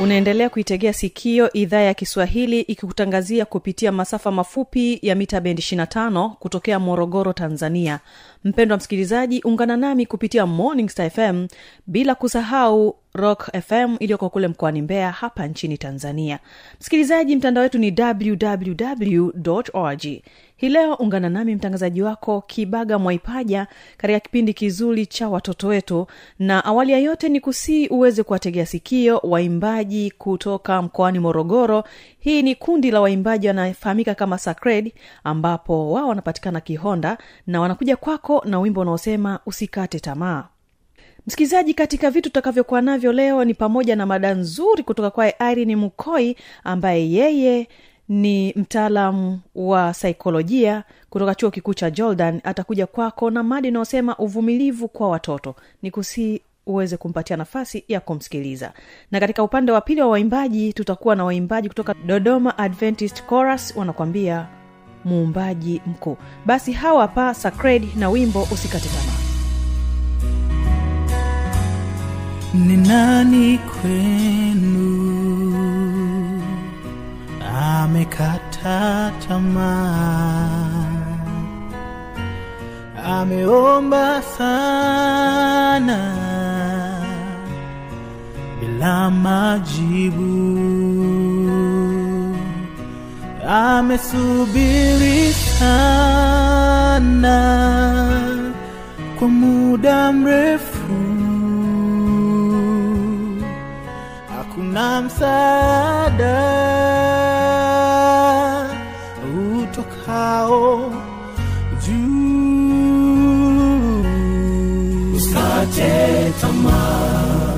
unaendelea kuitegea sikio idhaa ya kiswahili ikikutangazia kupitia masafa mafupi ya mita bendi 25 kutokea morogoro tanzania. Mpendwa msikilizaji ungana nami kupitia morning star fm bila kusahau rock fm iliyoko kule mkoani mbeya hapa nchini tanzania. Msikilizaji mtandao wetu ni www org. Hii leo ungana nami mtangazaji wako kibaga mwaipaja katika kipindi kizuri cha watoto wetu. Na awali ya yote ni kusii uweze kuwategea sikio waimbaji kutoka mkoani morogoro. Hii ni kundi la waimbaji wanafahamika kama sacred ambapo wao wanapatikana kihonda na wanakuja kwako na wimbo unaosema usikate tamaa msikilizaji katika vitu tutakavyokuwa navyo leo ni pamoja na mada nzuri kutoka kwaye irini mkoi ambaye yeye ni mtaalamu wa saikolojia kutoka chuo kikuu cha jordan. Atakuja kwako na mada inayosema uvumilivu kwa watoto. Ni kusii uweze kumpatia nafasi ya kumsikiliza. Na katika upande wa pili wa waimbaji tutakuwa na waimbaji kutoka dodoma adventist chorus wanakwambia muumbaji mkuu. Basi hawa hapa sacred na wimbo usikate tamaa ni nani kwenu? Amekata tamaa. Ameomba sana. Bila majibu. Amesubiri sana. Kwa muda mrefu hakuna msaada utokao juu. Usikate tamaa.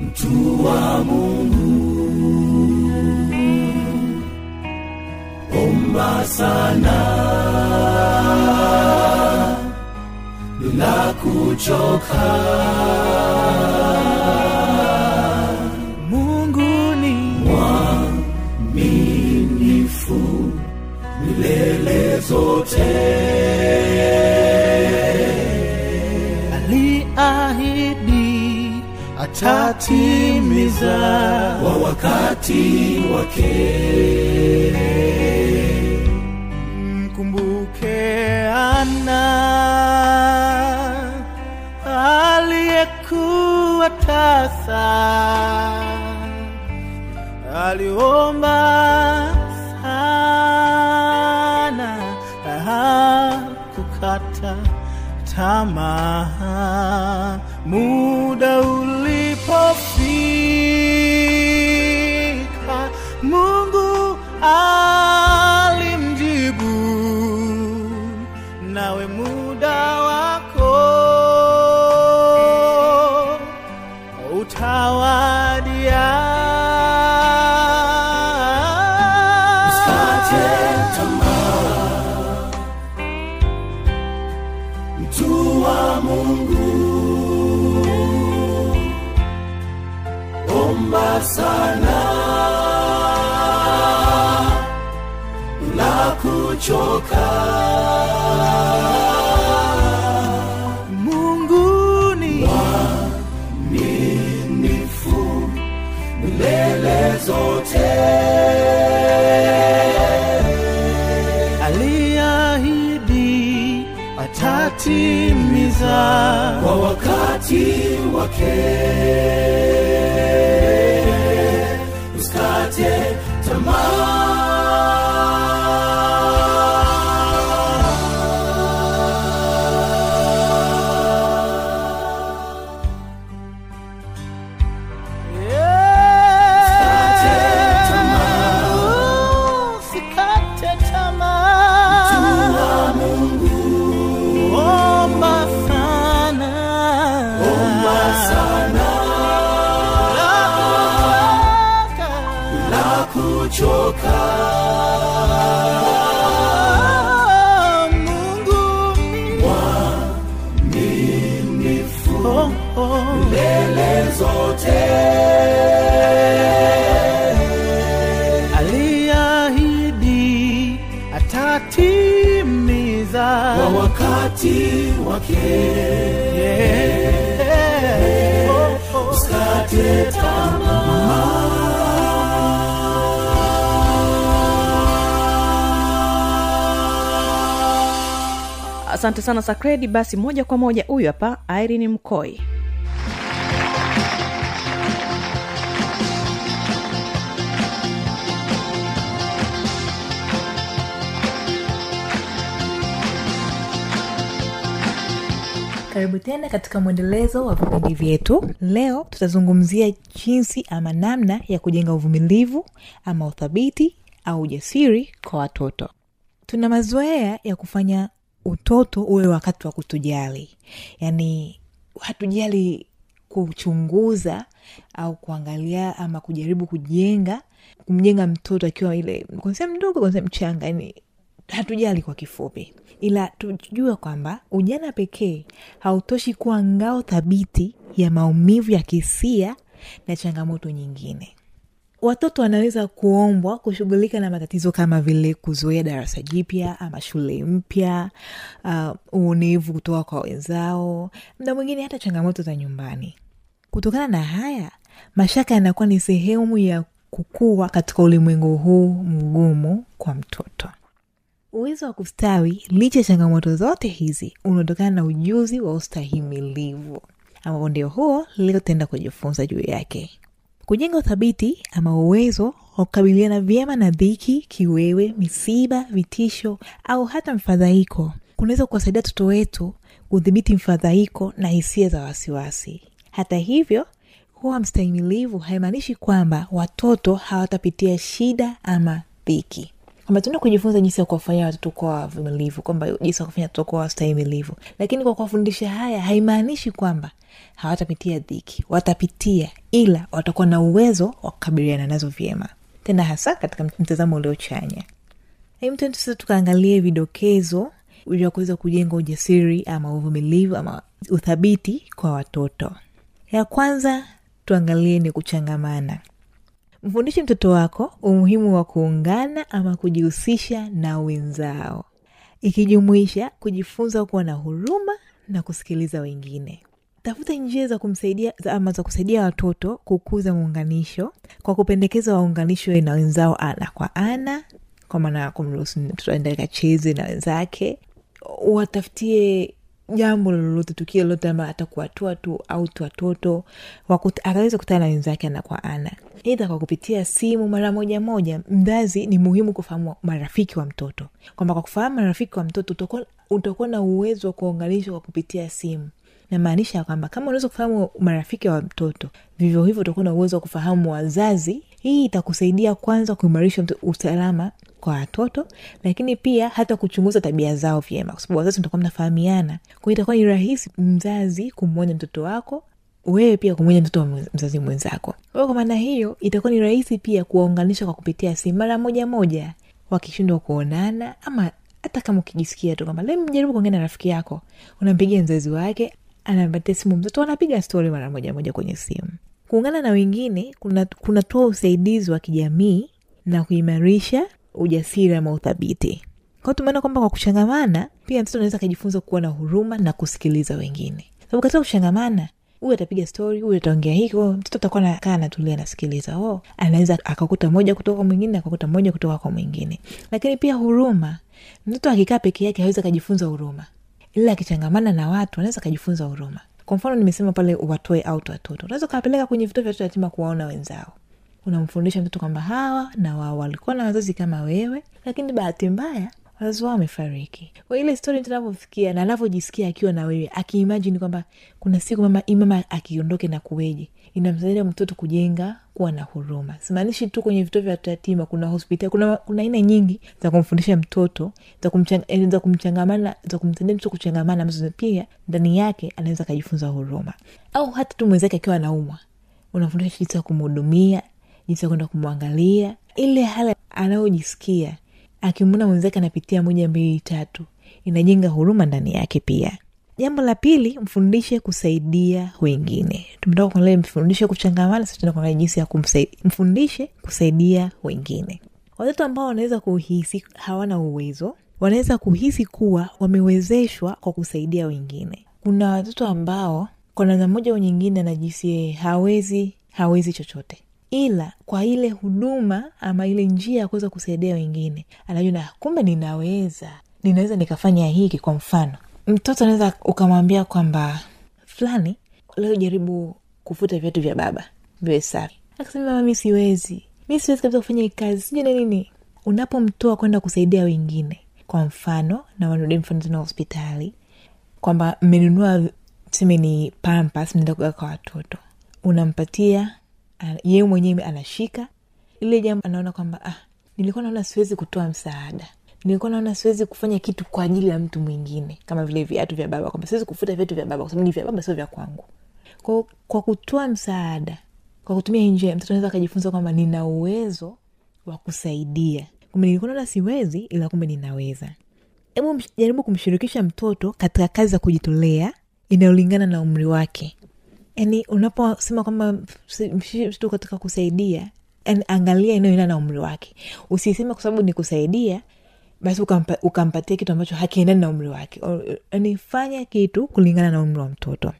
Mtu wa mungu. Omba sana. Bila kuchoka zote. Aliahidi atatimiza kwa wakati wake. Mkumbuke ana aliyekuwa tasa. Aliomba tamaa muda sana. Na kuchoka. Mungu ni minifu milele zote. Aliahidi atatimiza kwa wakati wake usikate Usikate tamaa. Omba wakati wake. Asante sana sakredi. Basi moja kwa moja huyu hapa irene mkoi karibu tena katika mwendelezo wa vipindi vyetu. Leo tutazungumzia jinsi ama namna ya kujenga uvumilivu ama uthabiti au ujasiri kwa watoto. Tuna mazoea ya kufanya utoto uwe wakati wa kutujali. Yaani hatujali kuchunguza au kuangalia ama kujaribu kujenga kumjenga mtoto akiwa ile kwanzia mdogo kwanzia mchanga yani hatujali kwa kifupi. Ila tujue kwamba ujana pekee hautoshi kuwa ngao thabiti ya maumivu ya kisia na changamoto nyingine. Watoto wanaweza kuombwa kushughulika na matatizo kama vile kuzoea darasa jipya ama shule mpya uh, uonevu kutoka kwa wenzao mda mwingine hata changamoto za nyumbani. Kutokana na haya mashaka yanakuwa ni sehemu ya kukua katika ulimwengu huu mgumu kwa mtoto uwezo wa kustawi licha ya changamoto zote hizi unaotokana na ujuzi wa ustahimilivu ambapo ndio huo leo tutaenda kujifunza juu yake. Kujenga uthabiti ama uwezo wa kukabiliana vyema na dhiki kiwewe misiba vitisho au hata mfadhaiko kunaweza kuwasaidia watoto wetu kudhibiti mfadhaiko na hisia za wasiwasi. Hata hivyo kuwa mstahimilivu haimaanishi kwamba watoto hawatapitia shida ama dhiki kwamba tuenda kujifunza jinsi ya kuwafanyia watoto kuwa wavumilivu kwamba jinsi ya kufanya watoto kuwa wastahimilivu. Lakini kwa kuwafundisha haya haimaanishi kwamba hawatapitia dhiki. Watapitia ila watakuwa na uwezo wa kukabiliana nazo vyema. Tena hasa katika mtazamo uliochanya mtendo sasa tukaangalie vidokezo vya kuweza kujenga ujasiri ama uvumilivu ama uthabiti kwa watoto. Ya kwanza tuangalie ni kuchangamana mfundishe mtoto wako umuhimu wa kuungana ama kujihusisha na wenzao. Ikijumuisha kujifunza kuwa na huruma na kusikiliza wengine. Tafuta njia za kumsaidia ama za kusaidia watoto kukuza muunganisho kwa kupendekeza waunganishwe na wenzao ana kwa ana kwa maana kumruhusu mtoto aende akacheze na wenzake. Watafutie jambo lolote tukio lolote ambayo atakuatua tu au tu watoto akaweza kutana na wenzake ana kwa ana. Eidha kwa kupitia simu mara moja moja mzazi ni muhimu kufahamu marafiki wa mtoto. Kwamba kwa kufahamu marafiki wa mtoto utakuwa, na uwezo wa kuunganishwa kwa kupitia simu. Namaanisha kwamba kama unaweza kufahamu marafiki wa mtoto vivyo hivyo utakuwa na uwezo wa kufahamu wazazi. Hii itakusaidia kwanza kuimarisha usalama kwa watoto lakini pia hata kuchunguza tabia zao vyema kwa sababu wazazi mtakuwa mnafahamiana. Kwao itakuwa ni rahisi mzazi kumwonya mtoto wako wewe pia kumwonya mtoto wa mzazi mwenzako. Kwao kwa maana hiyo itakuwa ni rahisi pia kuwaunganisha kwa kupitia simu mara moja moja wakishindwa kuonana ama hata kama ukijisikia tu kwamba leo kuongea na rafiki yako. Unampigia mzazi wake anampatia simu mtoto wanapiga stori mara moja moja kwenye simu. Kuungana na wengine kuna- kunatoa usaidizi wa kijamii na kuimarisha ujasiri ama uthabiti. Kwao tumeona kwamba kwa kuchangamana pia mtoto anaweza akajifunza kuwa na huruma na kusikiliza wengine. Sababu katika kuchangamana huyu atapiga stori huyu ataongea hiko mtoto atakuwa nakaa anatulia nasikiliza oh, anaweza akakuta moja kutoka kwa mwingine akakuta moja kutoka kwa mwingine. Lakini pia huruma mtoto akikaa peke yake hawezi akajifunza huruma. Ila akichangamana na watu anaweza akajifunza huruma. Kwa mfano nimesema pale watoe out watoto. Unaweza ukawapeleka kwenye vituo vya watoto yatima kuwaona wenzao unamfundisha mtoto kwamba hawa na wao walikuwa na wazazi kama wewe lakini bahati mbaya wazazi wao wamefariki. Kwa ile stori mtu anavyofikia na anavyojisikia akiwa na wewe akiimajini kwamba kuna siku mama mama akiondoke na kuweje inamsaidia mtoto kujenga kuwa na huruma. Simaanishi tu kwenye vituo vya yatima kuna hospitali kuna kuna aina nyingi za kumfundisha mtoto za, kumchang, eh, za kumchangamana za kumsaidia mtoto kuchangamana ambazo pia ndani yake anaweza akajifunza huruma. Au hata tu mwenzake akiwa anaumwa unafundisha jinsi ya kumhudumia jinsi ya kwenda kumwangalia ile hali anayojisikia akimwona mwenzake anapitia moja mbili tatu inajenga huruma ndani yake pia. Jambo la pili mfundishe kusaidia wengine. Tumetoka kuangalia mfundishe kuchangamana sasa kuangalia jinsi ya mfundishe kusaidia wengine. Watoto ambao wanaweza kuhisi hawana uwezo wanaweza kuhisi kuwa wamewezeshwa kwa kusaidia wengine. Kuna watoto ambao kwa namna moja au nyingine anajisi hawezi hawezi chochote ila kwa ile huduma ama ile njia ya kuweza kusaidia wengine. Anajua kumbe ninaweza. Ninaweza nikafanya hiki kwa mfano. Mtoto anaweza ukamwambia kwamba fulani leo jaribu kufuta viatu vya baba viwe safi. Akasema mama mi siwezi. Mi siwezi kabisa kufanya hii kazi. Sijui na nini. Unapomtoa kwenda kusaidia wengine kwa mfano na wanarudi mfano tena hospitali kwamba mmenunua tuseme ni pampas mnaenda kuweka kwa watoto. Unampatia yeye mwenyewe anashika ile jambo anaona kwamba ah, nilikuwa naona siwezi kutoa msaada. Nilikuwa naona siwezi kufanya kitu kwa ajili ya mtu mwingine kama vile viatu vya baba kwamba siwezi kufuta viatu vya baba kwa sababu ni vya baba sio vya kwangu. Kwa, kwa kutoa msaada kwa kutumia hii mtoto anaweza akajifunza kwamba nina uwezo wa kusaidia. Kumbe nilikuwa naona siwezi ila kumbe ninaweza. Hebu jaribu kumshirikisha mtoto katika kazi za kujitolea inayolingana na umri wake yani unaposema kwamba msi- katika kusaidia yani angalia inayoenda na umri wake. Usiseme kwa sababu ni kusaidia basi ukampa, ukampatia kitu ambacho hakiendani na umri wake. Yani kitu kulingana na umri wa mtoto.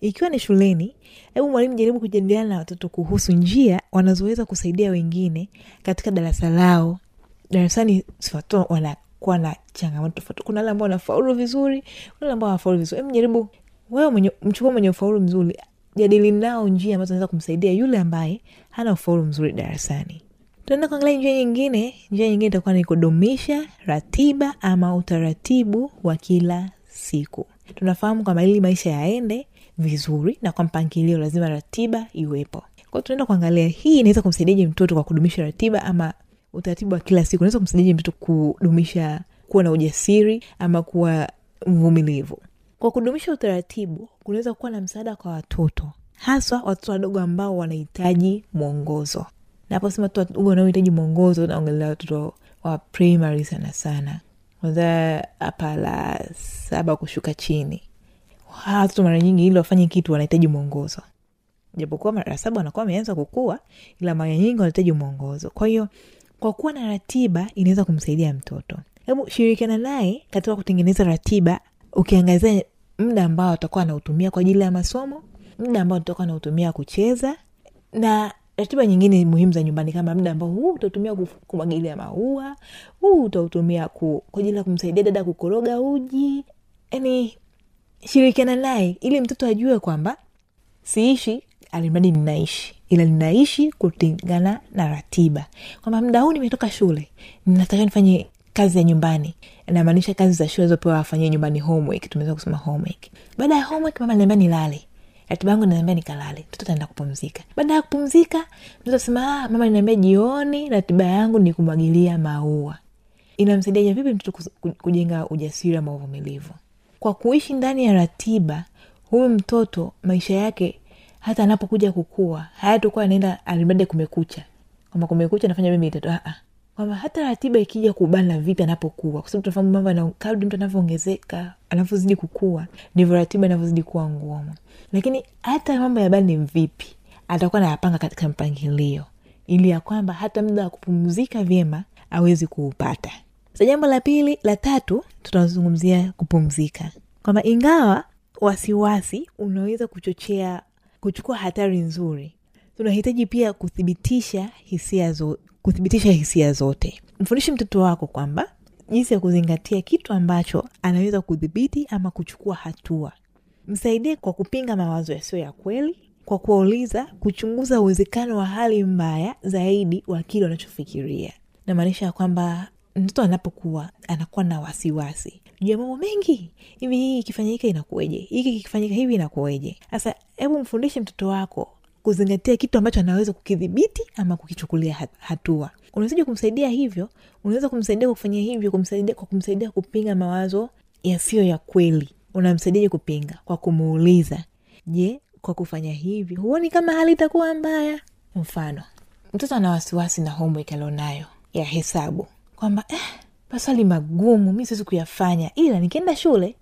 Ikiwa ni shuleni hebu mwalimu jaribu kujadiliana na watoto kuhusu njia wanazoweza kusaidia wengine katika darasa lao. Darasani watoto wanakuwa na changamoto tofauti. Kuna wale ambao wanafaulu vizuri kuna wale ambao wanafaulu vizuri. Hebu jaribu wewe mwenye mchukua mwenye ufaulu mzuri jadili nao njia ambazo naweza kumsaidia yule ambaye hana ufaulu mzuri darasani. Tunaenda kuangalia njia nyingine. Njia nyingine itakuwa ni kudumisha ratiba ama utaratibu wa kila siku. Tunafahamu kwamba ili maisha yaende vizuri na kwa mpangilio lazima ratiba iwepo. Kwao tunaenda kuangalia hii inaweza kumsaidiaje mtoto kwa kudumisha ratiba ama utaratibu wa kila siku. Unaweza kumsaidiaje mtoto kudumisha kuwa na ujasiri ama kuwa mvumilivu kwa kudumisha utaratibu kunaweza kuwa na msaada kwa watoto haswa watoto wadogo ambao wanahitaji mwongozo. Naposema tu wadogo wanaohitaji mwongozo naongelea watoto wa primary sana sana. Kwanza hapa la saba kushuka chini. Watoto mara nyingi ili wafanye kitu wanahitaji mwongozo. Japokuwa mara saba wanakuwa wameanza kukua ila mara nyingi wanahitaji mwongozo. Kwa hiyo kwa kuwa na ratiba inaweza kumsaidia mtoto. Hebu shirikiana naye katika kutengeneza ratiba ukiangazia muda ambao atakuwa anautumia kwa ajili ya masomo muda ambao atakuwa anautumia kucheza na ratiba nyingine muhimu za nyumbani kama muda ambao huu utautumia kumwagilia maua huu utautumia ku, kwa ajili ya kumsaidia dada kukoroga uji. Yani shirikiana naye ili mtoto ajue kwamba siishi alimradi ninaishi ila ninaishi kulingana na ratiba. Kwamba muda huu nimetoka shule ninatakiwa nifanye kazi ya nyumbani namaanisha kazi za shule zopewa wafanyie nyumbani homework. Tumeweza kusema homework. Baada ya homework mama naambia nilale. Ratiba yangu naambia nikalale. Mtoto ataenda kupumzika. Baada ya kupumzika mtoto asema ah, mama niambia jioni ratiba yangu ni kumwagilia maua. Inamsaidiaje vipi mtoto kujenga ujasiri ama uvumilivu? Kwa kuishi ndani ya ratiba huyu mtoto maisha yake hata anapokuja kukua hayatokuwa anaenda alimradi kumekucha. Kwamba kumekucha nafanya mimi mitatu ah, ah. Kwamba hata ratiba ikija kubana vipi anapokuwa kwa sababu tunafahamu mambo kadri mtu anavyoongezeka anavyozidi kukua ndivyo ratiba inavyozidi kuwa ngumu. Lakini hata mambo ya bani vipi atakuwa nayapanga katika mpangilio ili ya kwamba hata muda wa kupumzika vyema awezi kuupata. Sa jambo la pili la tatu tunazungumzia kupumzika. Kwamba ingawa wasiwasi unaweza kuchochea kuchukua hatari nzuri. Tunahitaji pia kuthibitisha hisia zo, kuthibitisha hisia zote. Mfundishe mtoto wako kwamba jinsi ya kuzingatia kitu ambacho anaweza kudhibiti ama kuchukua hatua. Msaidie kwa kupinga mawazo yasiyo ya kweli kwa kuwauliza kuchunguza uwezekano wa hali mbaya zaidi wa kile wanachofikiria. Namaanisha ya kwamba mtoto anapokuwa anakuwa na wasiwasi. Juu ya mambo mengi hivi hii ikifanyika inakueje hiki kikifanyika hivi inakueje sasa hebu mfundishe mtoto wako kuzingatia kitu ambacho anaweza kukidhibiti ama kukichukulia hatua. Unawezaji kumsaidia hivyo? Unaweza kumsaidia kufanya hivyo kumsaidia kwa kumsaidia kupinga mawazo yasiyo ya kweli. Unamsaidiaje kupinga? Kwa kumuuliza. Je kwa kufanya hivi huoni kama hali itakuwa mbaya? Mfano mtoto ana wasiwasi na homework alionayo ya hesabu. Kwamba eh, maswali magumu mi siwezi kuyafanya ila nikienda shule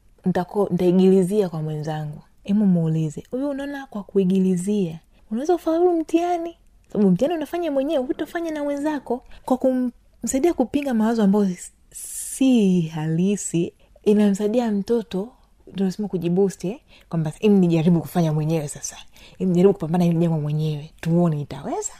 nitaigilizia kwa mwenzangu. Hemu muulize huyu unaona kwa kuigilizia unaweza ufaulu mtihani. Sababu mtihani unafanya mwenyewe hutofanya na wenzako. Kwa kumsaidia kupinga mawazo ambayo si halisi inamsaidia mtoto tunasema kujibusti eh? kwamba im nijaribu kufanya mwenyewe sasa. Im nijaribu kupambana hili jambo mwenyewe. Tuone itaweza.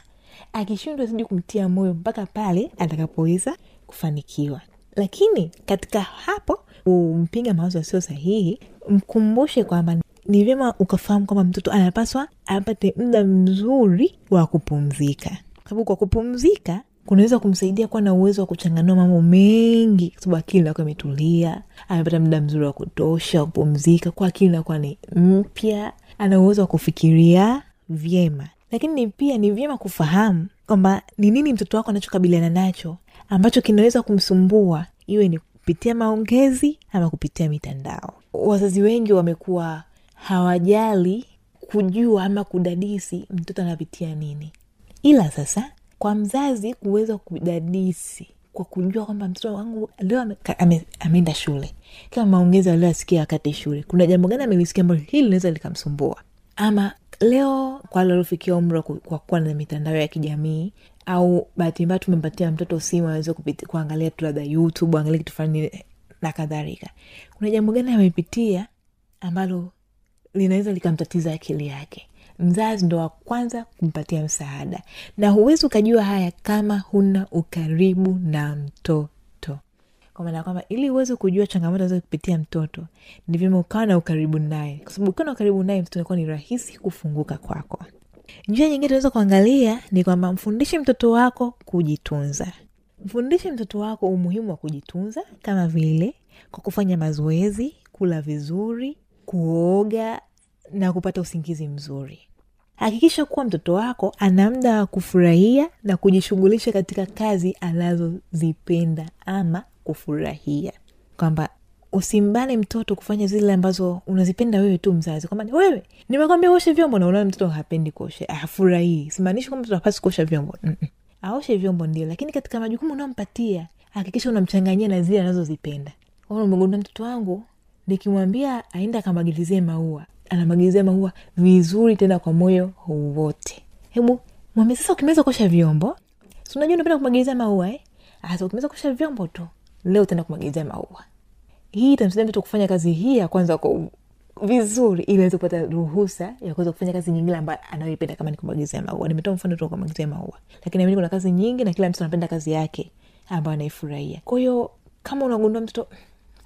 Akishindwa zidi kumtia moyo mpaka pale atakapoweza kufanikiwa. Lakini katika hapo kumpinga mawazo yasio sahihi mkumbushe kwamba ni vyema ukafahamu kwamba mtoto anapaswa apate muda mzuri wa kupumzika. Kwa sababu kwa kupumzika kunaweza kumsaidia kuwa na uwezo wa kuchanganua mambo mengi. Kwa akili inakuwa imetulia amepata muda mzuri wa kutosha kupumzika kwa akili inakuwa ni mpya ana uwezo wa kufikiria vyema. Lakini pia ni vyema kufahamu kwamba ni nini mtoto wako anachokabiliana nacho ambacho kinaweza kumsumbua. Iwe ni kupitia maongezi ama kupitia mitandao. Wazazi wengi wamekuwa hawajali kujua ama kudadisi mtoto anapitia nini. Ila sasa kwa mzazi kuweza kudadisi kwa kujua kwamba mtoto wangu leo ameenda shule. Kama maongezi aliyoasikia wakati shule kuna jambo gani amelisikia ambalo hili linaweza likamsumbua? Ama leo kwa wale waliofikia umri kwa kuwa na mitandao ya kijamii au bahati mbaya tumempatia mtoto simu aweze kuangalia tu labda youtube angalia kitu fulani na kadhalika. Kuna jambo gani amepitia ambalo linaweza likamtatiza akili yake. Mzazi ndo wa kwanza kumpatia msaada. Na huwezi ukajua haya kama huna ukaribu na mtoto. Kwa maana ya kwamba ili uweze kujua changamoto aweze kupitia mtoto ni vyema ukawa na ukaribu naye. Kwa sababu ukiwa na ukaribu naye mtoto nakuwa ni rahisi kufunguka kwako. Njia nyingine tunaweza kuangalia ni kwamba mfundishe mtoto wako kujitunza. Mfundishe mtoto wako umuhimu wa kujitunza kama vile kwa kufanya mazoezi kula vizuri kuoga na kupata usingizi mzuri. Hakikisha kuwa mtoto wako ana muda wa kufurahia na kujishughulisha katika kazi anazozipenda ama kufurahia. Kwamba usimbane mtoto kufanya zile ambazo unazipenda wewe tu mzazi. Kwamba wewe nimekwambia uoshe vyombo na unaona mtoto hapendi kuoshe, hafurahii. Simaanishi kwamba mtoto hapasi kuosha vyombo. Aoshe vyombo ndio lakini katika majukumu unaompatia hakikisha unamchanganyia na zile anazozipenda. Umegundua mtoto wangu nikimwambia aende akamagilizie maua anamagilizia maua vizuri tena kwa moyo wote. Hebu mwambie sasa ukimeweza kuosha vyombo si unajua unapenda kumwagilizia maua eh? asa ukimeweza kuosha vyombo tu leo utaenda kumagilizia maua. Hii itamsaidia mtoto kufanya kazi hii ya kwanza kwa vizuri ili aweze kupata ruhusa ya kuweza kufanya kazi nyingine ambayo anayoipenda kama ni kumagizia maua. Nimetoa mfano tu kumagizia maua. Lakini amini kuna kazi nyingi na kila mtoto anapenda kazi yake ambayo anaifurahia. Kwa hiyo kama unagundua mtoto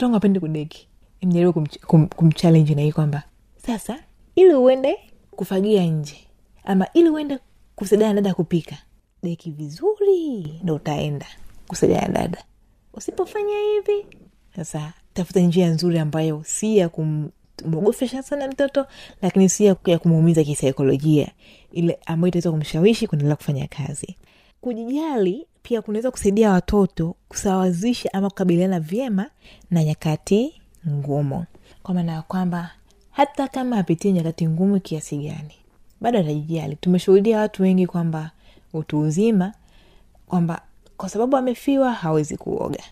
wangu apendi kudeki mjaribu kumch- kum, kum na kwamba sasa ili uende kufagia nje ama ili uende kusaidiana dada kupika deki vizuri ndo utaenda kusaidiana dada. Usipofanya hivi sasa tafuta njia nzuri ambayo si ya kumwogofesha sana mtoto lakini si ya kumuumiza kisaikolojia ile ambayo itaweza kumshawishi kuendelea kufanya kazi. Kujijali pia kunaweza kusaidia watoto kusawazisha ama kukabiliana vyema na nyakati ngumu. Kwa maana ya kwamba hata kama apitie nyakati ngumu kiasi gani bado atajijali. Tumeshuhudia watu wengi kwamba utu uzima kwamba kwa sababu amefiwa hawezi kuoga.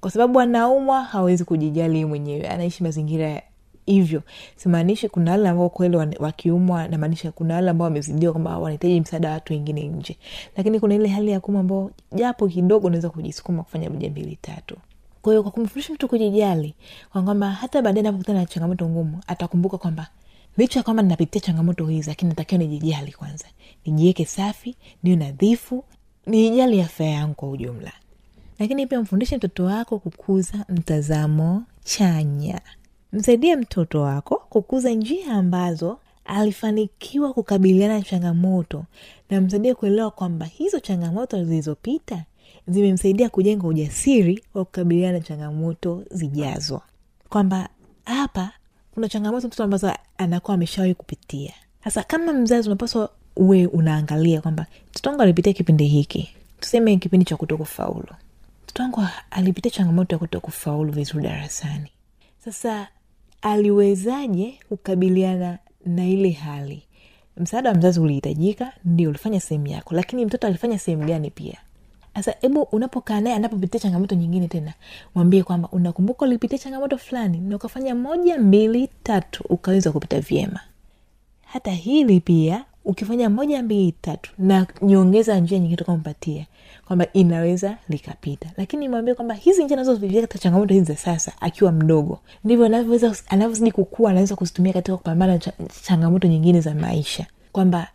Kwa sababu anaumwa hawezi kujijali mwenyewe. Anaishi mazingira hivyo. Simaanishi kuna wale ambao kweli wakiumwa namaanisha kuna wale ambao wamezidiwa kwamba wanahitaji msaada wa watu wengine nje. Lakini kuna ile hali ya kuumwa ambao japo kidogo unaweza kujisukuma kufanya moja mbili tatu kwa hiyo kwa kumfundisha mtu kujijali kwa hata baadaye anapokutana na changamoto ngumu atakumbuka kwamba licha kwamba ninapitia changamoto hizi lakini natakiwa nijijali kwanza. Nijiweke safi niwe nadhifu nijali afya yangu kwa ujumla. Lakini pia mfundishe mtoto wako kukuza mtazamo chanya. Msaidie mtoto wako kukuza njia ambazo alifanikiwa kukabiliana na changamoto. Na msaidie kuelewa kwamba hizo changamoto zilizopita zimemsaidia kujenga ujasiri wa kukabiliana na changamoto zijazo. Kwamba hapa kuna changamoto mtoto ambazo anakuwa ameshawahi kupitia. Sasa kama mzazi unapaswa uwe unaangalia kwamba mtoto wangu alipitia kipindi hiki. Tuseme kipindi cha kutokufaulu. Mtoto wangu alipitia changamoto ya kutokufaulu vizuri darasani. Sasa aliwezaje kukabiliana na ile hali? Msaada wa mzazi ulihitajika ndio ulifanya sehemu yako. Lakini mtoto alifanya sehemu gani pia sasa hebu unapokaa naye anapopitia changamoto nyingine tena mwambie kwamba unakumbuka ulipitia changamoto fulani na ukafanya moja mbili tatu ukaweza kupita vyema. Hata hili pia ukifanya moja mbili tatu na nyongeza njia nyingine tukampatia kwamba inaweza likapita. Lakini mwambie kwamba hizi njia nazozipitia katika changamoto hizi za sasa akiwa mdogo ndivyo anavyozidi kukua anaweza kuzitumia katika kupambana na changamoto nyingine za maisha. Kwamba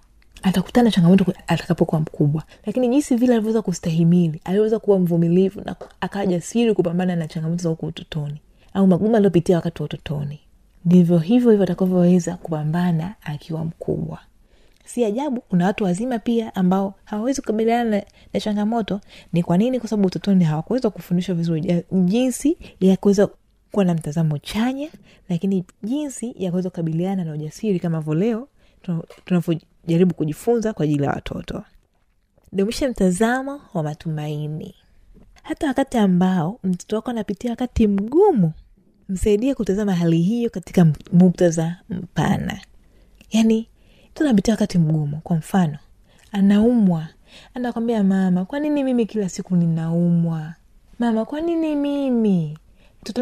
atakutana changamoto atakapokuwa mkubwa. Lakini jinsi vile alivyoweza kustahimili aliweza kuwa mvumilivu na akawa jasiri kupambana na changamoto za huku utotoni. Au magumu aliyopitia wakati wa utotoni. Ndivyo hivyo hivyo atakavyoweza kupambana akiwa mkubwa. Si ajabu kuna watu wazima pia ambao hawawezi kukabiliana na, na changamoto. Ni kwa nini? Kwa sababu utotoni hawakuweza kufundishwa vizuri. Jinsi ya kuweza kuwa na mtazamo chanya lakini jinsi ya kuweza kukabiliana na ujasiri kama vo leo tunavyojaribu kujifunza kwa ajili ya watoto. Dumisha mtazamo wa matumaini. Hata wakati ambao mtoto wako anapitia wakati mgumu msaidie kutazama hali hiyo katika muktadha mpana. Yaani mtoto anapitia wakati mgumu kwa mfano anaumwa. Anakwambia mama kwa nini mimi kila siku ninaumwa? Mama kwa nini mimi?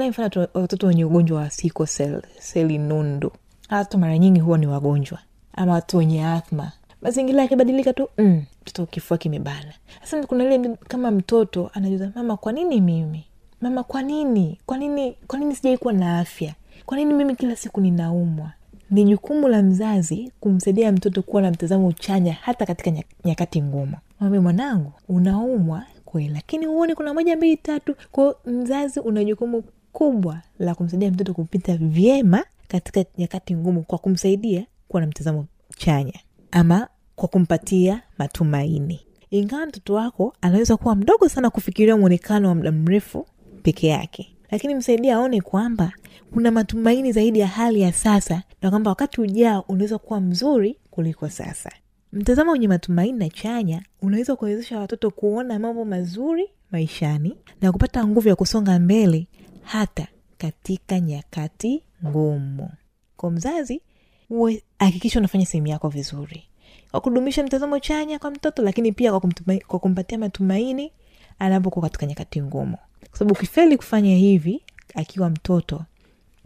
Mfano watoto wenye ugonjwa wa siko sel, seli nundu. Watu mara nyingi huwa ni wagonjwa ama watu wenye athma. Mazingira yakibadilika tu mm, kifua kimebana. Sasa kuna ile kama mtoto anajuza mama kwa nini mimi? Mama kwa nini? Kwa nini kwa nini sijai na afya? Kwa nini mimi kila siku ninaumwa? Ni jukumu la mzazi kumsaidia mtoto kuwa na mtazamo chanya hata katika nyakati ngumu. Mwambie mwanangu unaumwa kweli lakini huoni kuna moja mbili tatu. Kwao mzazi una jukumu kubwa la kumsaidia mtoto kupita vyema katika nyakati ngumu kwa kumsaidia kuwa na mtazamo chanya ama kwa kumpatia matumaini. Ingawa mtoto wako anaweza kuwa mdogo sana kufikiria mwonekano wa muda mrefu peke yake lakini msaidia aone kwamba kuna matumaini zaidi ya hali ya sasa na kwamba wakati ujao unaweza kuwa mzuri kuliko sasa. Mtazamo wenye matumaini na chanya unaweza kuwezesha watoto kuona mambo mazuri maishani na kupata nguvu ya kusonga mbele hata katika nyakati ngumu. Kwa mzazi uwe hakikisha unafanya sehemu yako vizuri. Kwa kudumisha mtazamo chanya kwa mtoto lakini pia kwa, kumpatia matumaini anapokuwa katika nyakati ngumu. Kwa sababu ukifeli kufanya hivi akiwa mtoto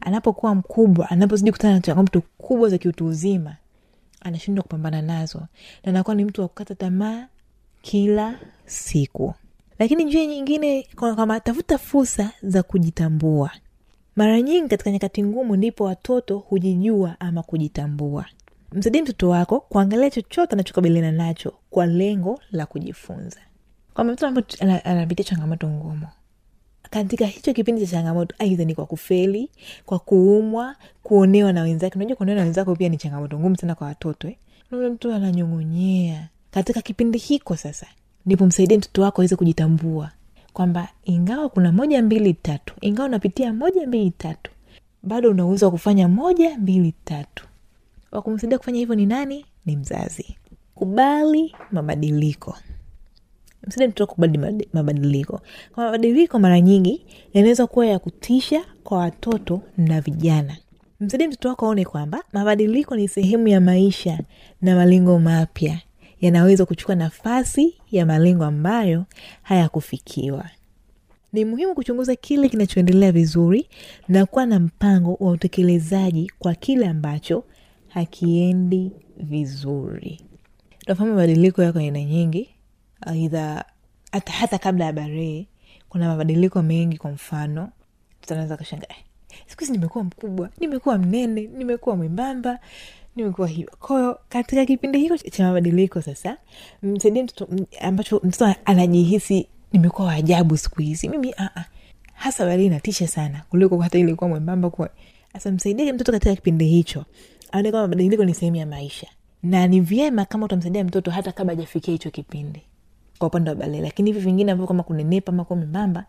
anapokuwa mkubwa anapozidi kutana na changamoto kubwa za kiutu uzima anashindwa kupambana nazo. Na anakuwa ni mtu wa kukata tamaa kila siku. Lakini njia nyingine kwamba tafuta fursa za kujitambua mara nyingi katika nyakati ngumu ndipo watoto hujijua ama kujitambua. Msaidie mtoto wako kuangalia chochote anachokabiliana nacho kwa lengo la kujifunza. Kwamba mtoto ambapo anapitia changamoto ngumu katika hicho kipindi cha changamoto aidha ni kwa kufeli kwa kuumwa kuonewa na wenzake. Unajua kuonewa na wenzako pia ni changamoto ngumu sana kwa watoto eh? mtu ananyong'onyea. Katika kipindi hiko sasa ndipo msaidie mtoto wako aweze kujitambua kwamba ingawa kuna moja mbili tatu. Ingawa unapitia moja mbili tatu bado una uwezo wa kufanya moja mbili tatu. Wakumsaidia kufanya hivyo ni nani? Ni mzazi. Kubali mabadiliko. Msaidia mtoto kubali mabadiliko. Kwa mabadiliko mara nyingi yanaweza kuwa ya kutisha kwa watoto na vijana. Msaidie mtoto wako aone kwamba mabadiliko ni sehemu ya maisha na malengo mapya yanaweza kuchukua nafasi ya malengo ambayo hayakufikiwa. Ni muhimu kuchunguza kile kinachoendelea vizuri na kuwa na mpango wa utekelezaji kwa kile ambacho hakiendi vizuri. Tunafahamu mabadiliko yako aina nyingi aidha hata, hata kabla ya barehe kuna mabadiliko mengi kwa mfano tunaweza kashanga eh, siku hizi nimekuwa mkubwa nimekuwa mnene nimekuwa mwembamba nimekuwa hivyo. Kwahiyo katika kipindi hiko cha mabadiliko sasa msaidie mtoto ambacho mtoto anajihisi nimekuwa waajabu siku hizi. Mimi uh-uh. hasa wali inatisha sana kuliko hata ilikuwa mwembamba kuwa sasa msaidie mtoto katika kipindi hicho? Aone kama mabadiliko ni sehemu ya maisha. Na ni vyema kama utamsaidia mtoto hata kabla hajafikia hicho kipindi kwa upande wa balee lakini hivi vingine ambavyo kama kunenepa ama kuwa membamba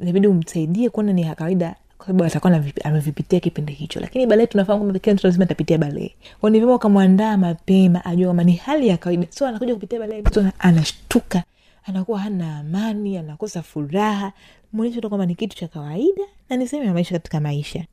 inabidi umsaidie kuona ni kawaida kwa sababu atakuwa amevipitia kipindi hicho. Lakini balee tunafahamu kwamba kila mtoto lazima atapitia balee kwa ni vyema ukamwandaa mapema ajua kwamba ni hali ya kawaida. So anakuja kupitia balee mtoto anashtuka anakuwa hana amani anakosa furaha. Mwonyeshe tu kwamba ni kitu cha kawaida na ni sehemu ya maisha katika maisha.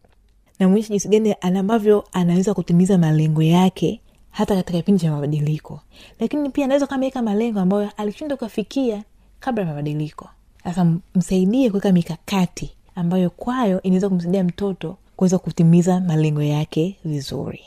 Namwonyesha jinsi gani ambavyo anaweza kutimiza malengo yake hata katika kipindi cha mabadiliko. Lakini pia anaweza kameweka malengo ambayo alishinda kuafikia kabla ya mabadiliko. Sasa msaidie kuweka mikakati ambayo kwayo inaweza kumsaidia mtoto kuweza kutimiza malengo yake vizuri.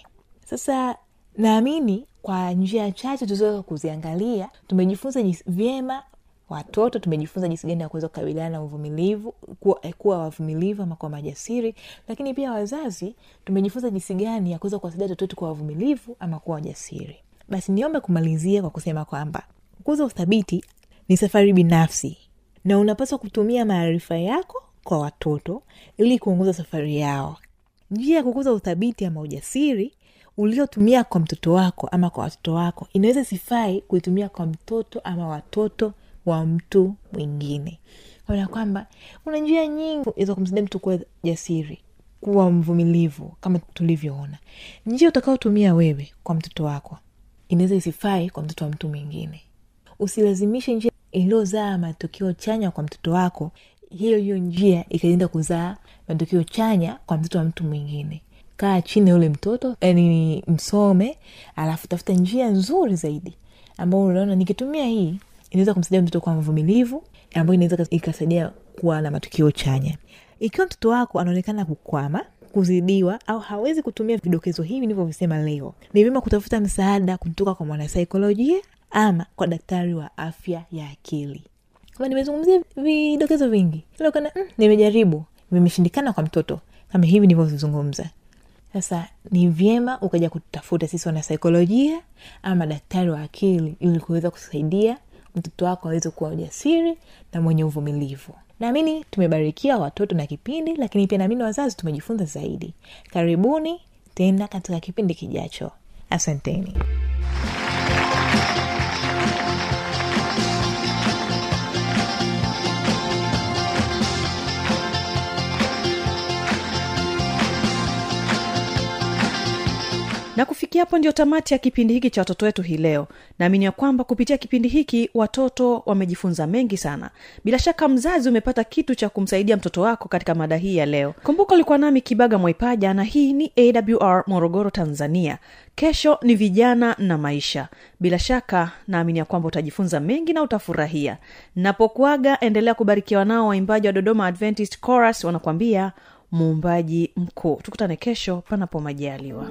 Sasa naamini kwa njia chache tuzoweza kuziangalia tumejifunza vyema watoto tumejifunza jinsi gani ya kuweza kukabiliana na uvumilivu eh, kuwa wavumilivu ama kuwa majasiri lakini pia wazazi tumejifunza jinsi gani ya kuweza kuwasaidia watoto kuwa wavumilivu ama kuwa wajasiri. Basi niombe kumalizia kwa kusema kwamba kukuza uthabiti ni safari binafsi na unapaswa kutumia maarifa yako kwa watoto ili kuongoza safari yao. Njia ya kukuza uthabiti ama ujasiri uliotumia kwa mtoto wako ama kwa watoto wako inaweza sifai kuitumia kwa mtoto ama watoto wa mtu mwingine. Ona kwamba kuna njia nyingi za kumsaidia mtu kuwa jasiri kuwa mvumilivu kama tulivyoona. Njia utakaotumia wewe kwa mtoto wako inaweza isifai kwa mtoto wa mtu mwingine. Usilazimishe njia iliyozaa matokeo chanya kwa mtoto wako hiyo hiyo njia ikaenda kuzaa matokeo chanya kwa mtoto wa mtu mwingine. Kaa chini ya ule mtoto yani msome alafu tafuta njia nzuri zaidi ambao unaona nikitumia hii inaweza kumsaidia mtoto kuwa mvumilivu ambayo inaweza ikasaidia kuwa na matukio chanya. Ikiwa mtoto wako anaonekana kukwama kuzidiwa au hawezi kutumia vidokezo hivi nilivyovisema leo ni vyema kutafuta msaada kutoka kwa mwanasaikolojia ama kwa daktari wa afya ya akili kama nimezungumzia vidokezo vingi. Ila ukaona mm, nimejaribu. Vimeshindikana kwa mtoto. Kama hivi nilivyovizungumza sasa ni vyema ukaja kutafuta sisi wanasaikolojia ama daktari wa akili ili kuweza kusaidia mtoto wako aweze kuwa ujasiri na mwenye uvumilivu. Naamini tumebarikiwa watoto na kipindi lakini pia naamini wazazi tumejifunza zaidi. Karibuni tena katika kipindi kijacho. Asanteni na kufikia hapo ndio tamati ya kipindi hiki cha watoto wetu hii leo. Naamini ya kwamba kupitia kipindi hiki watoto wamejifunza mengi sana. Bila shaka mzazi umepata kitu cha kumsaidia mtoto wako katika mada hii ya leo. Kumbuka ulikuwa nami kibaga mwaipaja na hii ni awr morogoro tanzania. Kesho ni vijana na maisha. Bila shaka naamini ya kwamba utajifunza mengi na utafurahia. Napokuaga endelea kubarikiwa nao waimbaji wa dodoma adventist chorus wanakwambia muumbaji mkuu. Tukutane kesho panapo majaliwa